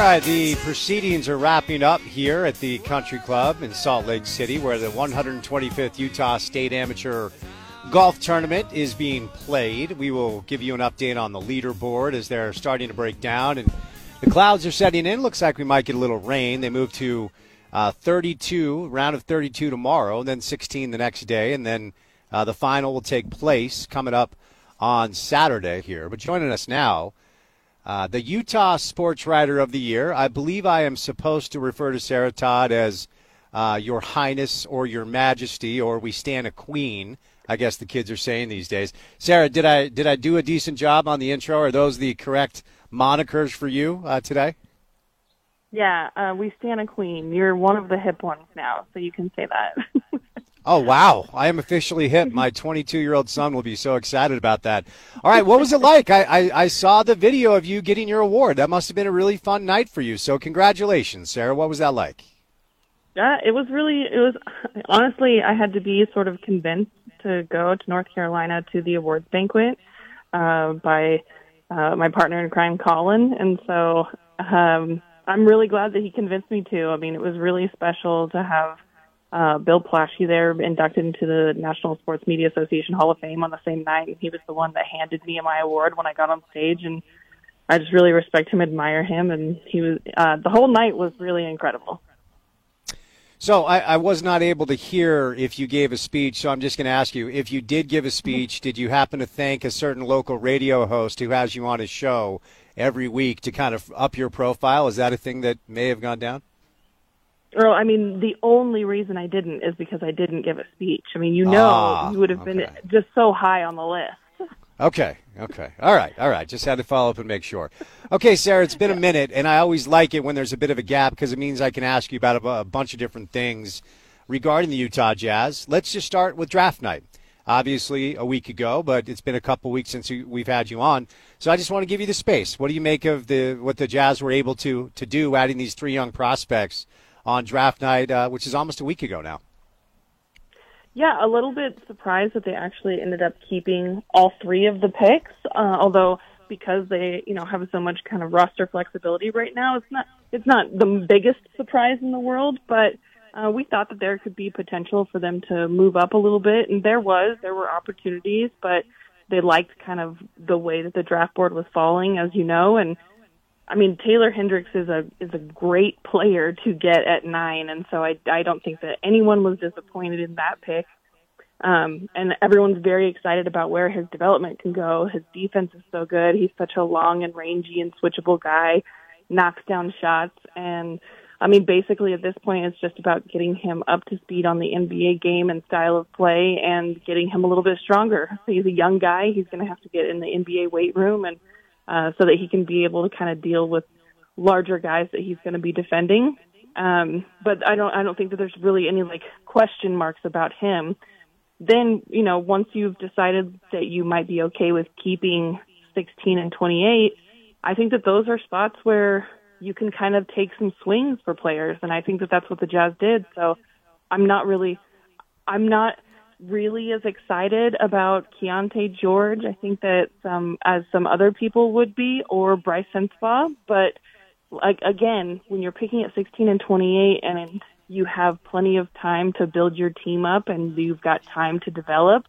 Right, the proceedings are wrapping up here at the Country Club in Salt Lake City, where the 125th Utah State Amateur Golf Tournament is being played. We will give you an update on the leaderboard as they're starting to break down, and the clouds are setting in. Looks like we might get a little rain. They move to uh, 32, round of 32 tomorrow, and then 16 the next day, and then uh, the final will take place coming up on Saturday here. But joining us now uh, the Utah Sports Writer of the Year. I believe I am supposed to refer to Sarah Todd as uh, Your Highness or Your Majesty, or we stand a queen. I guess the kids are saying these days. Sarah, did I did I do a decent job on the intro? Are those the correct monikers for you uh, today? Yeah, uh, we stand a queen. You're one of the hip ones now, so you can say that. Oh, wow. I am officially hip. My 22 year old son will be so excited about that. All right. What was it like? I, I, I, saw the video of you getting your award. That must have been a really fun night for you. So, congratulations, Sarah. What was that like? Yeah, it was really, it was honestly, I had to be sort of convinced to go to North Carolina to the awards banquet uh, by uh, my partner in crime, Colin. And so um, I'm really glad that he convinced me to. I mean, it was really special to have uh, Bill Plaschke there inducted into the National Sports Media Association Hall of Fame on the same night. And he was the one that handed me my award when I got on stage, and I just really respect him, admire him, and he was uh, the whole night was really incredible. So I, I, was not able to hear if you gave a speech, so I'm just going to ask you if you did give a speech, did you happen to thank a certain local radio host who has you on his show every week to kind of up your profile? Is that a thing that may have gone down? Well, I mean, the only reason I didn't is because I didn't give a speech. I mean, you know, ah, you would have okay. been just so high on the list. Okay, okay. All right, all right. Just had to follow up and make sure. Okay, Sarah, it's been a minute, and I always like it when there's a bit of a gap because it means I can ask you about a, a bunch of different things regarding the Utah Jazz. Let's just start with draft night. Obviously, a week ago, but it's been a couple weeks since we've had you on. So I just want to give you the space. What do you make of the what the Jazz were able to to do, adding these three young prospects? On draft night, uh, which is almost a week ago now. Yeah, a little bit surprised that they actually ended up keeping all three of the picks. Uh, although because they, you know, have so much kind of roster flexibility right now, it's not it's not the biggest surprise in the world. But uh, we thought that there could be potential for them to move up a little bit, and there was. There were opportunities, but they liked kind of the way that the draft board was falling, as you know, and I mean, Taylor Hendricks is a is a great player to get at nine, and so I I don't think that anyone was disappointed in that pick. Um, and everyone's very excited about where his development can go. His defense is so good. He's such a long and rangy and switchable guy, knocks down shots, and I mean, basically at this point, it's just about getting him up to speed on the NBA game and style of play, and getting him a little bit stronger. He's a young guy. He's going to have to get in the NBA weight room and uh, so that he can be able to kind of deal with larger guys that he's going to be defending. Um, but I don't I don't think that there's really any like question marks about him. Then you know once you've decided that you might be okay with keeping 16 and 28, I think that those are spots where you can kind of take some swings for players, and I think that that's what the Jazz did. So I'm not really I'm not really as excited about Keyonte George. I think that some as some other people would be, or Bryce Sensabaugh. But like again, when you're picking at 16 and 28, and you have plenty of time to build your team up, and you've got time to develop,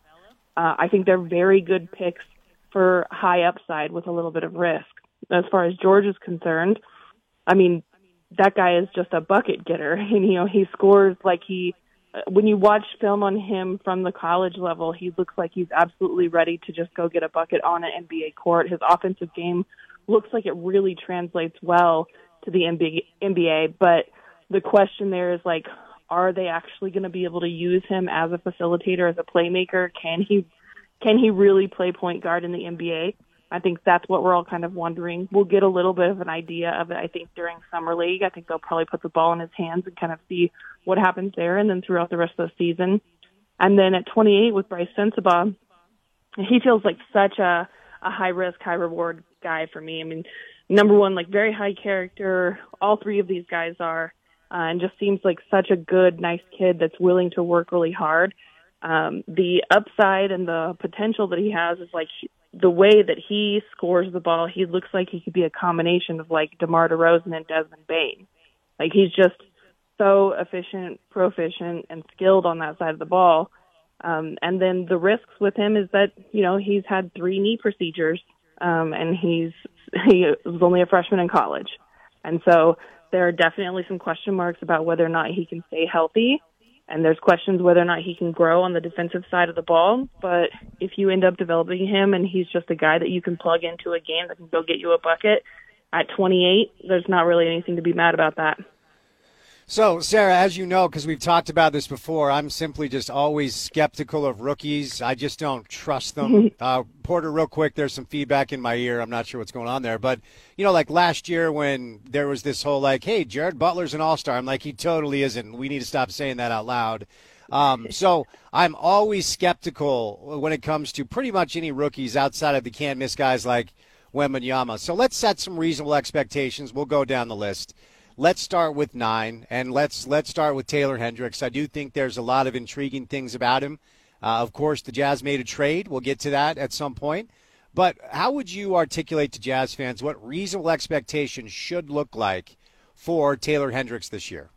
uh, I think they're very good picks for high upside with a little bit of risk. As far as George is concerned, I mean, that guy is just a bucket getter. And, you know, he scores like he, when you watch film on him from the college level, he looks like he's absolutely ready to just go get a bucket on an NBA court. His offensive game looks like it really translates well to the NBA, but the question there is like, are they actually going to be able to use him as a facilitator, as a playmaker? Can he can he really play point guard in the NBA? I think that's what we're all kind of wondering. We'll get a little bit of an idea of it, I think, during summer league. I think they'll probably put the ball in his hands and kind of see what happens there, and then throughout the rest of the season. And then at 28 with Bryce Sensabaugh, he feels like such a a high risk, high reward guy for me. I mean, number one, like very high character. All three of these guys are uh, and just seems like such a good, nice kid that's willing to work really hard. Um, the upside and the potential that he has is like the way that he scores the ball. He looks like he could be a combination of like DeMar DeRozan and Desmond Bane. Like he's just so efficient, proficient, and skilled on that side of the ball. Um, and then the risks with him is that you know he's had three knee procedures, um, and he's he was only a freshman in college, and so there are definitely some question marks about whether or not he can stay healthy. And there's questions whether or not he can grow on the defensive side of the ball. But if you end up developing him and he's just a guy that you can plug into a game that can go get you a bucket at 28, there's not really anything to be mad about that. So, Sarah, as you know, because we've talked about this before, I'm simply just always skeptical of rookies. I just don't trust them. uh, Porter, real quick, there's some feedback in my ear. I'm not sure what's going on there. But, you know, like last year when there was this whole, like, hey, Jared Butler's an all star, I'm like, he totally isn't. We need to stop saying that out loud. Um, so I'm always skeptical when it comes to pretty much any rookies outside of the can't miss guys like Wembanyama. So let's set some reasonable expectations. We'll go down the list let's start with nine, and let's let's start with Taylor Hendricks. I do think there's a lot of intriguing things about him. Uh, of course, the Jazz made a trade. We'll get to that at some point. But how would you articulate to Jazz fans what reasonable expectations should look like for Taylor Hendricks this year?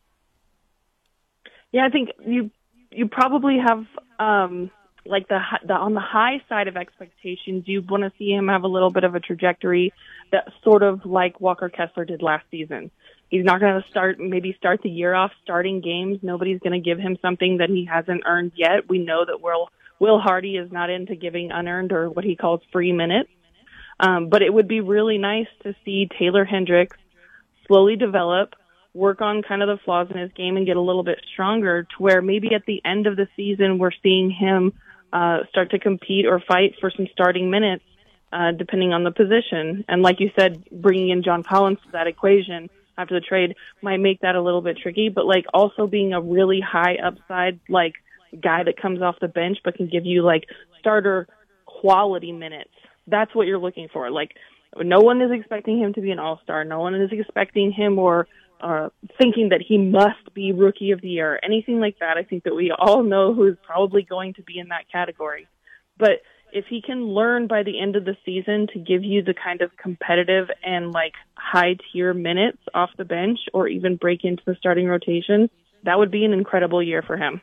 Yeah, I think you you probably have um, like the, the on the high side of expectations. You want to see him have a little bit of a trajectory that sort of like Walker Kessler did last season. He's not going to start, maybe start the year off starting games. Nobody's going to give him something that he hasn't earned yet. We know that Will, Will Hardy is not into giving unearned or what he calls free minutes. Um, but it would be really nice to see Taylor Hendricks slowly develop, work on kind of the flaws in his game and get a little bit stronger to where maybe at the end of the season we're seeing him uh, start to compete or fight for some starting minutes, uh, depending on the position. And like you said, bringing in John Collins to that equation after the trade might make that a little bit tricky. But like also being a really high upside like guy that comes off the bench but can give you like starter quality minutes. That's what you're looking for. Like no one is expecting him to be an all star. No one is expecting him or uh, thinking that he must be rookie of the year, anything like that. I think that we all know who is probably going to be in that category. But if he can learn by the end of the season to give you the kind of competitive and like high tier minutes off the bench or even break into the starting rotation, that would be an incredible year for him.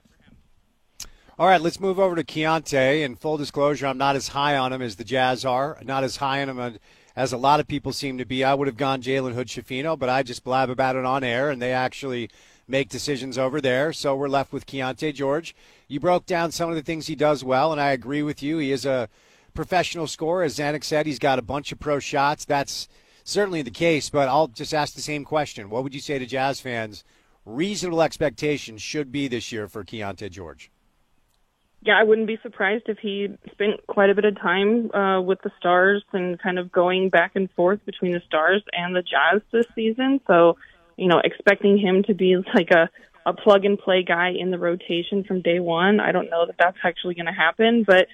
All right, let's move over to Keyonte. And full disclosure, I'm not as high on him as the Jazz are. Not as high on him as a lot of people seem to be. I would have gone Jalen Hood Schifino, but I just blab about it on air, and they actually make decisions over there. So we're left with Keyonte George. You broke down some of the things he does well, and I agree with you. He is a professional scorer. As Zanik said, he's got a bunch of pro shots. That's certainly the case, but I'll just ask the same question. What would you say to Jazz fans? Reasonable expectations should be this year for Keyonte George. Yeah, I wouldn't be surprised if he spent quite a bit of time uh, with the Stars and kind of going back and forth between the Stars and the Jazz this season. So, you know, expecting him to be like a a plug and play guy in the rotation from day one. I don't know that that's actually going to happen, but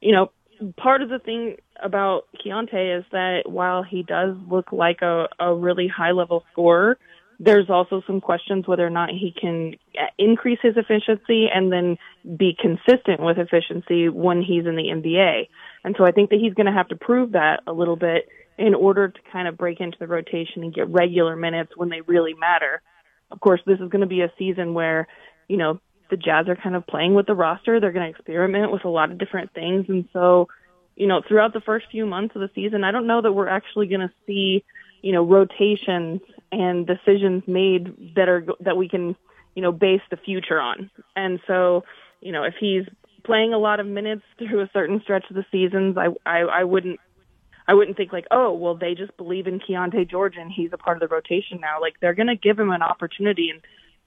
you know, part of the thing about Keyonte is that while he does look like a, a really high level scorer, there's also some questions whether or not he can uh, increase his efficiency and then be consistent with efficiency when he's in the NBA. And so I think that he's going to have to prove that a little bit in order to kind of break into the rotation and get regular minutes when they really matter of course, this is going to be a season where, you know, the Jazz are kind of playing with the roster. They're going to experiment with a lot of different things. And so, you know, throughout the first few months of the season, I don't know that we're actually going to see, you know, rotations and decisions made that are that we can, you know, base the future on. And so, you know, if he's playing a lot of minutes through a certain stretch of the seasons, I I, I wouldn't I wouldn't think like, oh, well, they just believe in Keyonte George and he's a part of the rotation now. Like they're going to give him an opportunity, and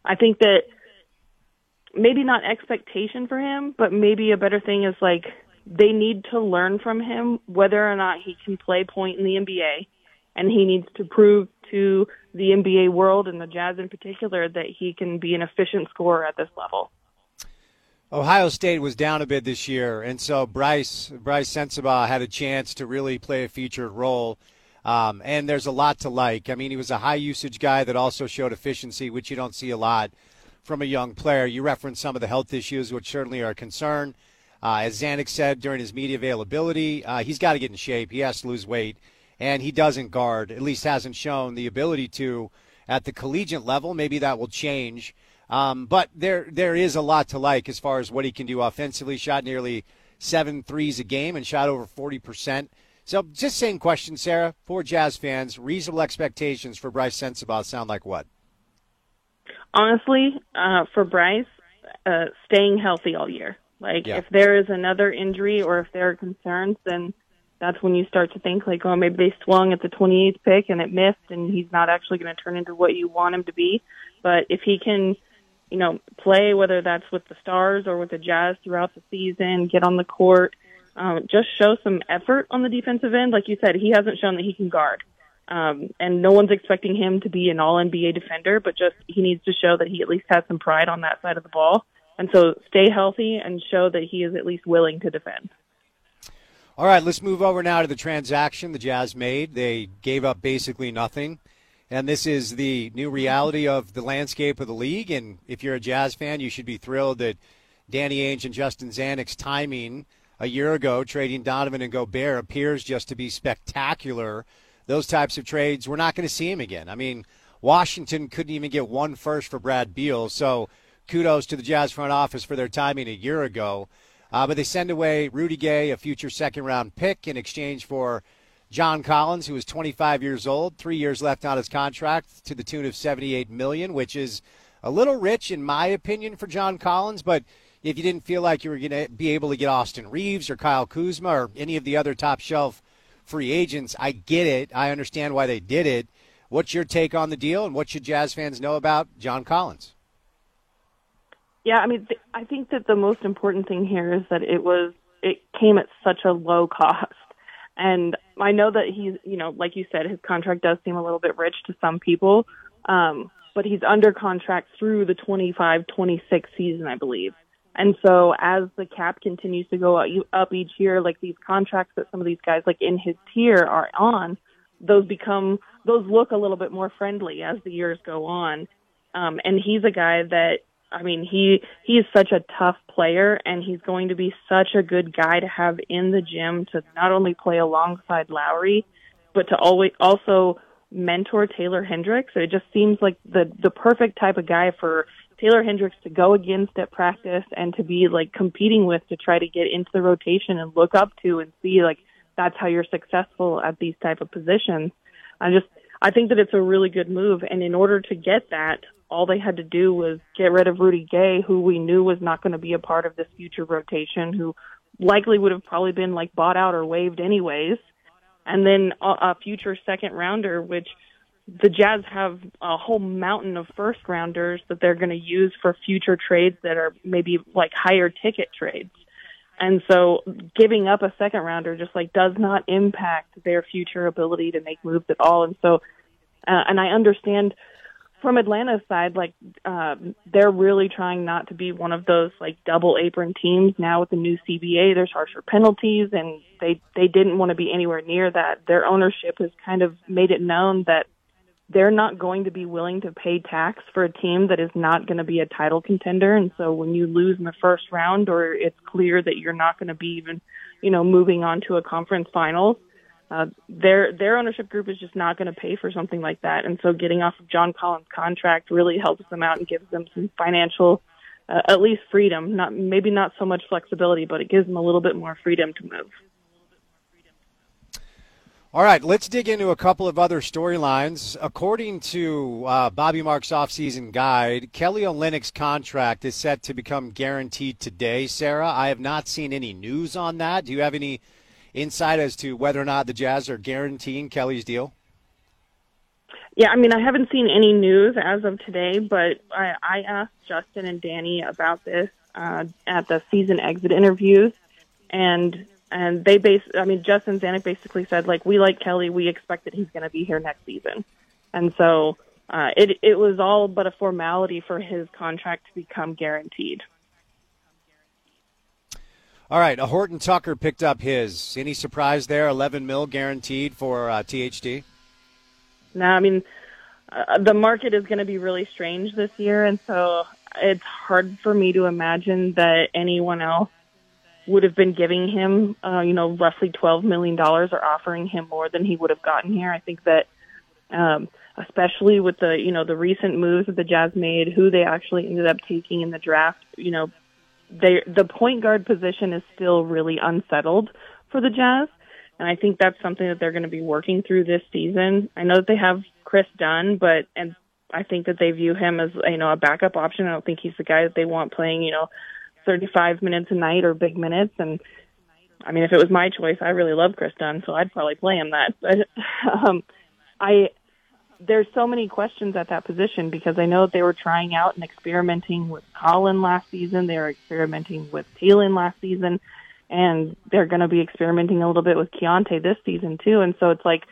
I think that maybe not expectation for him, but maybe a better thing is like they need to learn from him whether or not he can play point in the NBA. And he needs to prove to the NBA world and the Jazz in particular that he can be an efficient scorer at this level. Ohio State was down a bit this year, and so Bryce Brice Sensabaugh had a chance to really play a featured role. Um, and there's a lot to like. I mean, he was a high usage guy that also showed efficiency, which you don't see a lot from a young player. You referenced some of the health issues, which certainly are a concern. Uh, as Zanik said during his media availability, uh, he's got to get in shape. He has to lose weight, and he doesn't guard. At least hasn't shown the ability to at the collegiate level. Maybe that will change. Um, but there there is a lot to like as far as what he can do offensively. Shot nearly seven threes a game and shot over forty percent. So just same question, Sarah, for Jazz fans. Reasonable expectations for Bryce Sensabaugh sound like what? Honestly, uh, for Bryce, uh, staying healthy all year. Like yeah. if there is another injury or if there are concerns, then that's when you start to think like, oh, maybe they swung at the 28th pick and it missed, and he's not actually going to turn into what you want him to be. But if he can, you know, play whether that's with the Stars or with the Jazz throughout the season, get on the court, um, just show some effort on the defensive end. Like you said, he hasn't shown that he can guard. Um, and no one's expecting him to be an all NBA defender, but just he needs to show that he at least has some pride on that side of the ball. And so stay healthy and show that he is at least willing to defend. All right, let's move over now to the transaction the Jazz made. They gave up basically nothing. And this is the new reality of the landscape of the league. And if you're a Jazz fan, you should be thrilled that Danny Ainge and Justin Zanik's timing a year ago, trading Donovan and Gobert, appears just to be spectacular. Those types of trades, we're not going to see him again. I mean, Washington couldn't even get one first for Brad Beal. So kudos to the Jazz front office for their timing a year ago. Uh, but they send away Rudy Gay, a future second round pick, in exchange for John Collins, who is 25 years old, three years left on his contract, to the tune of 78 million, which is a little rich in my opinion for John Collins. But if you didn't feel like you were going to be able to get Austin Reaves or Kyle Kuzma or any of the other top shelf free agents, I get it. I understand why they did it. What's your take on the deal, and what should Jazz fans know about John Collins? Yeah, I mean, th- I think that the most important thing here is that it was it came at such a low cost. And I know that he's, you know, like you said, his contract does seem a little bit rich to some people, um, but he's under contract through the 25-26 season, I believe. And so as the cap continues to go up each year, like these contracts that some of these guys like in his tier are on, those become those look a little bit more friendly as the years go on. Um, and he's a guy that I mean, he he is such a tough player, and he's going to be such a good guy to have in the gym to not only play alongside Lauri, but to always also mentor Taylor Hendricks. It just seems like the the perfect type of guy for Taylor Hendricks to go against at practice and to be like competing with to try to get into the rotation and look up to and see like that's how you're successful at these type of positions. I just I think that it's a really good move, and in order to get that, all they had to do was get rid of Rudy Gay, who we knew was not going to be a part of this future rotation, who likely would have probably been like bought out or waived anyways, and then a, future second rounder, which the Jazz have a whole mountain of first rounders that they're going to use for future trades that are maybe like higher ticket trades. And so giving up a second rounder just like does not impact their future ability to make moves at all. And so, uh, and I understand from Atlanta's side, like um, they're really trying not to be one of those like double apron teams. Now with the new CBA, there's harsher penalties, and they they didn't want to be anywhere near that. Their ownership has kind of made it known that they're not going to be willing to pay tax for a team that is not going to be a title contender. And so when you lose in the first round, or it's clear that you're not going to be even, you know, moving on to a conference finals uh, their their ownership group is just not going to pay for something like that, and so getting off of John Collins' contract really helps them out and gives them some financial, uh, at least freedom. Not maybe not so much flexibility, but it gives them a little bit more freedom to move. All right, let's dig into a couple of other storylines. According to uh, Bobby Marks' offseason guide, Kelly Olynyk's contract is set to become guaranteed today. Sarah, I have not seen any news on that. Do you have any insight as to whether or not the Jazz are guaranteeing Kelly's deal? Yeah, I mean, I haven't seen any news as of today, but I, I asked Justin and Danny about this uh, at the season exit interviews, and and they base. I mean, Justin Zanik basically said like, we like Kelly, we expect that he's going to be here next season, and so uh, it it was all but a formality for his contract to become guaranteed. All right, a Horton Tucker picked up his. Any surprise there? Eleven mil guaranteed for uh, THT. No, I mean, uh, the market is going to be really strange this year, and so it's hard for me to imagine that anyone else would have been giving him, uh, you know, roughly twelve million dollars or offering him more than he would have gotten here. I think that, um, especially with the, you know, the recent moves that the Jazz made, who they actually ended up taking in the draft, you know, they the point guard position is still really unsettled for the Jazz. And I think that's something that they're going to be working through this season. I know that they have Kris Dunn, but and I think that they view him as you know a backup option. I don't think he's the guy that they want playing you know 35 minutes a night or big minutes. And I mean, if it was my choice, I really love Kris Dunn, so I'd probably play him that. But um, I there's so many questions at that position because I know they were trying out and experimenting with Collin last season. They were experimenting with Talen last season and they're going to be experimenting a little bit with Keyonte this season too. And so it's like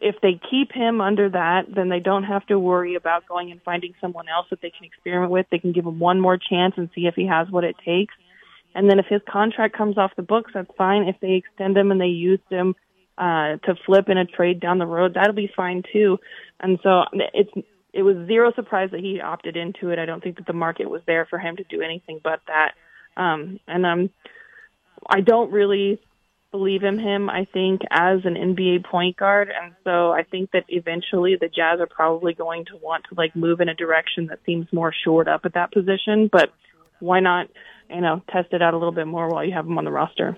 if they keep him under that, then they don't have to worry about going and finding someone else that they can experiment with. They can give him one more chance and see if he has what it takes. And then if his contract comes off the books, that's fine. If they extend him and they use him uh, to flip in a trade down the road, that'll be fine too. And so it's it was zero surprise that he opted into it. I don't think that the market was there for him to do anything but that. Um, and um, I don't really believe in him, I think, as an NBA point guard. And so I think that eventually the Jazz are probably going to want to like move in a direction that seems more shored up at that position. But why not, you know, test it out a little bit more while you have him on the roster?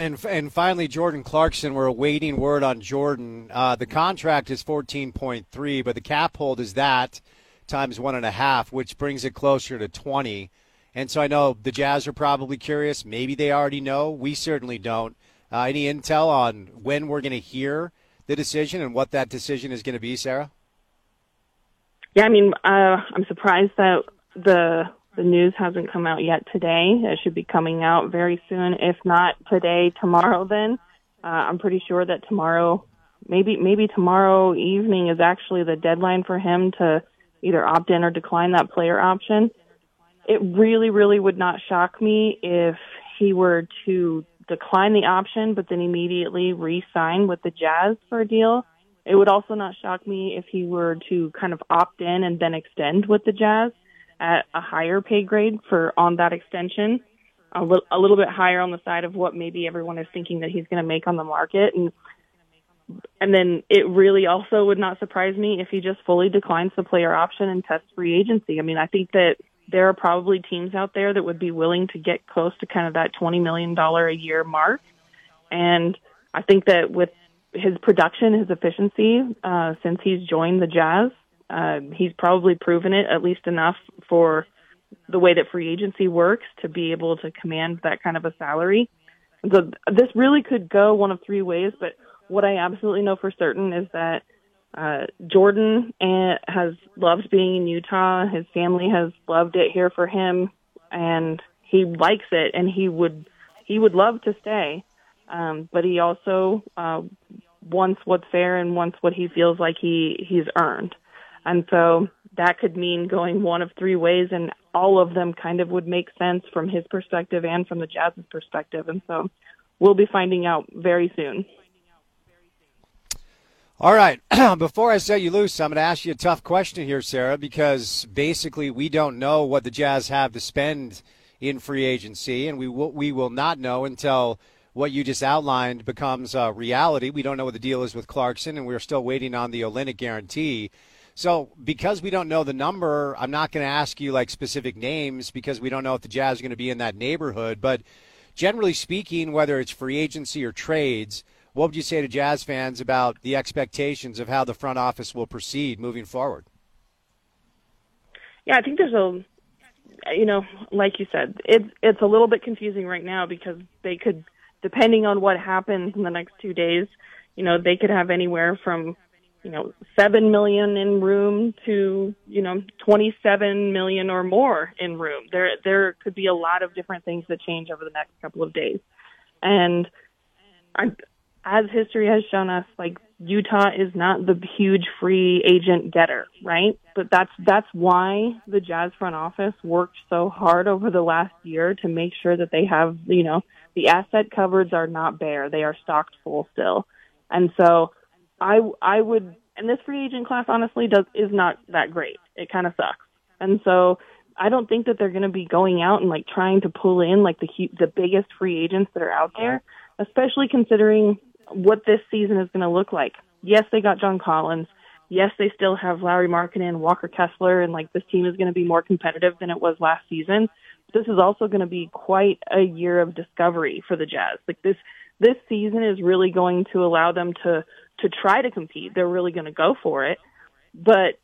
And and finally, Jordan Clarkson. We're awaiting word on Jordan. Uh, the contract is fourteen point three, but the cap hold is that times one and a half, which brings it closer to twenty. And so I know the Jazz are probably curious. Maybe they already know. We certainly don't. Uh, any intel on when we're going to hear the decision and what that decision is going to be, Sarah? Yeah, I mean, uh, I'm surprised that the the news hasn't come out yet today. It should be coming out very soon. If not today, tomorrow. Then uh, I'm pretty sure that tomorrow, maybe maybe tomorrow evening is actually the deadline for him to either opt in or decline that player option it really, really would not shock me if he were to decline the option, but then immediately re-sign with the Jazz for a deal. It would also not shock me if he were to kind of opt in and then extend with the Jazz at a higher pay grade for on that extension, a, li- a little bit higher on the side of what maybe everyone is thinking that he's going to make on the market. And and then it really also would not surprise me if he just fully declines the player option and tests free agency. I mean, I think that there are probably teams out there that would be willing to get close to kind of that $20 million a year mark. And I think that with his production, his efficiency, uh, since he's joined the Jazz, uh, he's probably proven it at least enough for the way that free agency works to be able to command that kind of a salary. So this really could go one of three ways, but what I absolutely know for certain is that uh, Jordan uh, has loved being in Utah. His family has loved it here for him, and he likes it, and he would he would love to stay. Um, but he also uh, wants what's fair and wants what he feels like he he's earned, and so that could mean going one of three ways, and all of them kind of would make sense from his perspective and from the Jazz's perspective, and so we'll be finding out very soon. All right. Before I set you loose, I'm going to ask you a tough question here, Sarah, because basically we don't know what the Jazz have to spend in free agency, and we will we will not know until what you just outlined becomes reality. We don't know what the deal is with Clarkson, and we're still waiting on the Olynyk guarantee. So, because we don't know the number, I'm not going to ask you like specific names because we don't know if the Jazz are going to be in that neighborhood. But generally speaking, whether it's free agency or trades what would you say to Jazz fans about the expectations of how the front office will proceed moving forward? Yeah, I think there's a, you know, like you said, it's it's a little bit confusing right now because they could, depending on what happens in the next two days, you know, they could have anywhere from, you know, seven million in room to you know twenty-seven million or more in room. There there could be a lot of different things that change over the next couple of days, and I as history has shown us, like Utah is not the huge free agent getter, right? But that's that's why the Jazz front office worked so hard over the last year to make sure that they have, you know, the asset cupboards are not bare; they are stocked full still. And so, I I would, and this free agent class honestly does is not that great. It kind of sucks. And so, I don't think that they're going to be going out and like trying to pull in like the the biggest free agents that are out there, especially considering what this season is going to look like. Yes, they got John Collins. Yes, they still have Lauri Markkanen, Walker Kessler, and like this team is going to be more competitive than it was last season. This is also going to be quite a year of discovery for the Jazz. Like this, this season is really going to allow them to to try to compete. They're really going to go for it, but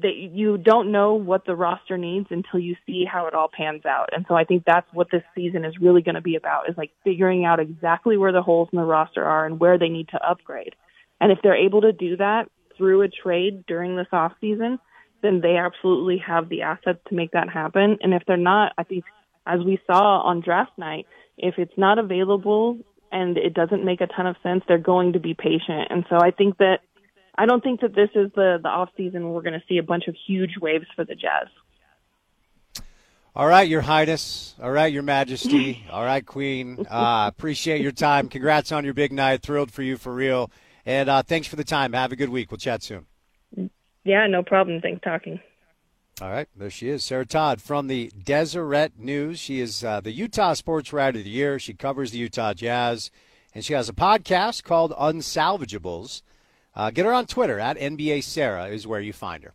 that you don't know what the roster needs until you see how it all pans out. And so I think that's what this season is really going to be about is like figuring out exactly where the holes in the roster are and where they need to upgrade. And if they're able to do that through a trade during this off season, then they absolutely have the assets to make that happen. And if they're not, I think as we saw on draft night, if it's not available and it doesn't make a ton of sense, they're going to be patient. And so I think that I don't think that this is the the off season where we're going to see a bunch of huge waves for the Jazz. All right, Your Highness. All right, Your Majesty. All right, Queen. Uh, appreciate your time. Congrats on your big night. Thrilled for you for real. And uh, thanks for the time. Have a good week. We'll chat soon. Yeah, no problem. Thanks talking. All right, there she is, Sarah Todd from the Deseret News. She is uh, the Utah Sports Writer of the Year. She covers the Utah Jazz, and she has a podcast called Unsalvageables. Uh, get her on Twitter at NBA Sarah is where you find her.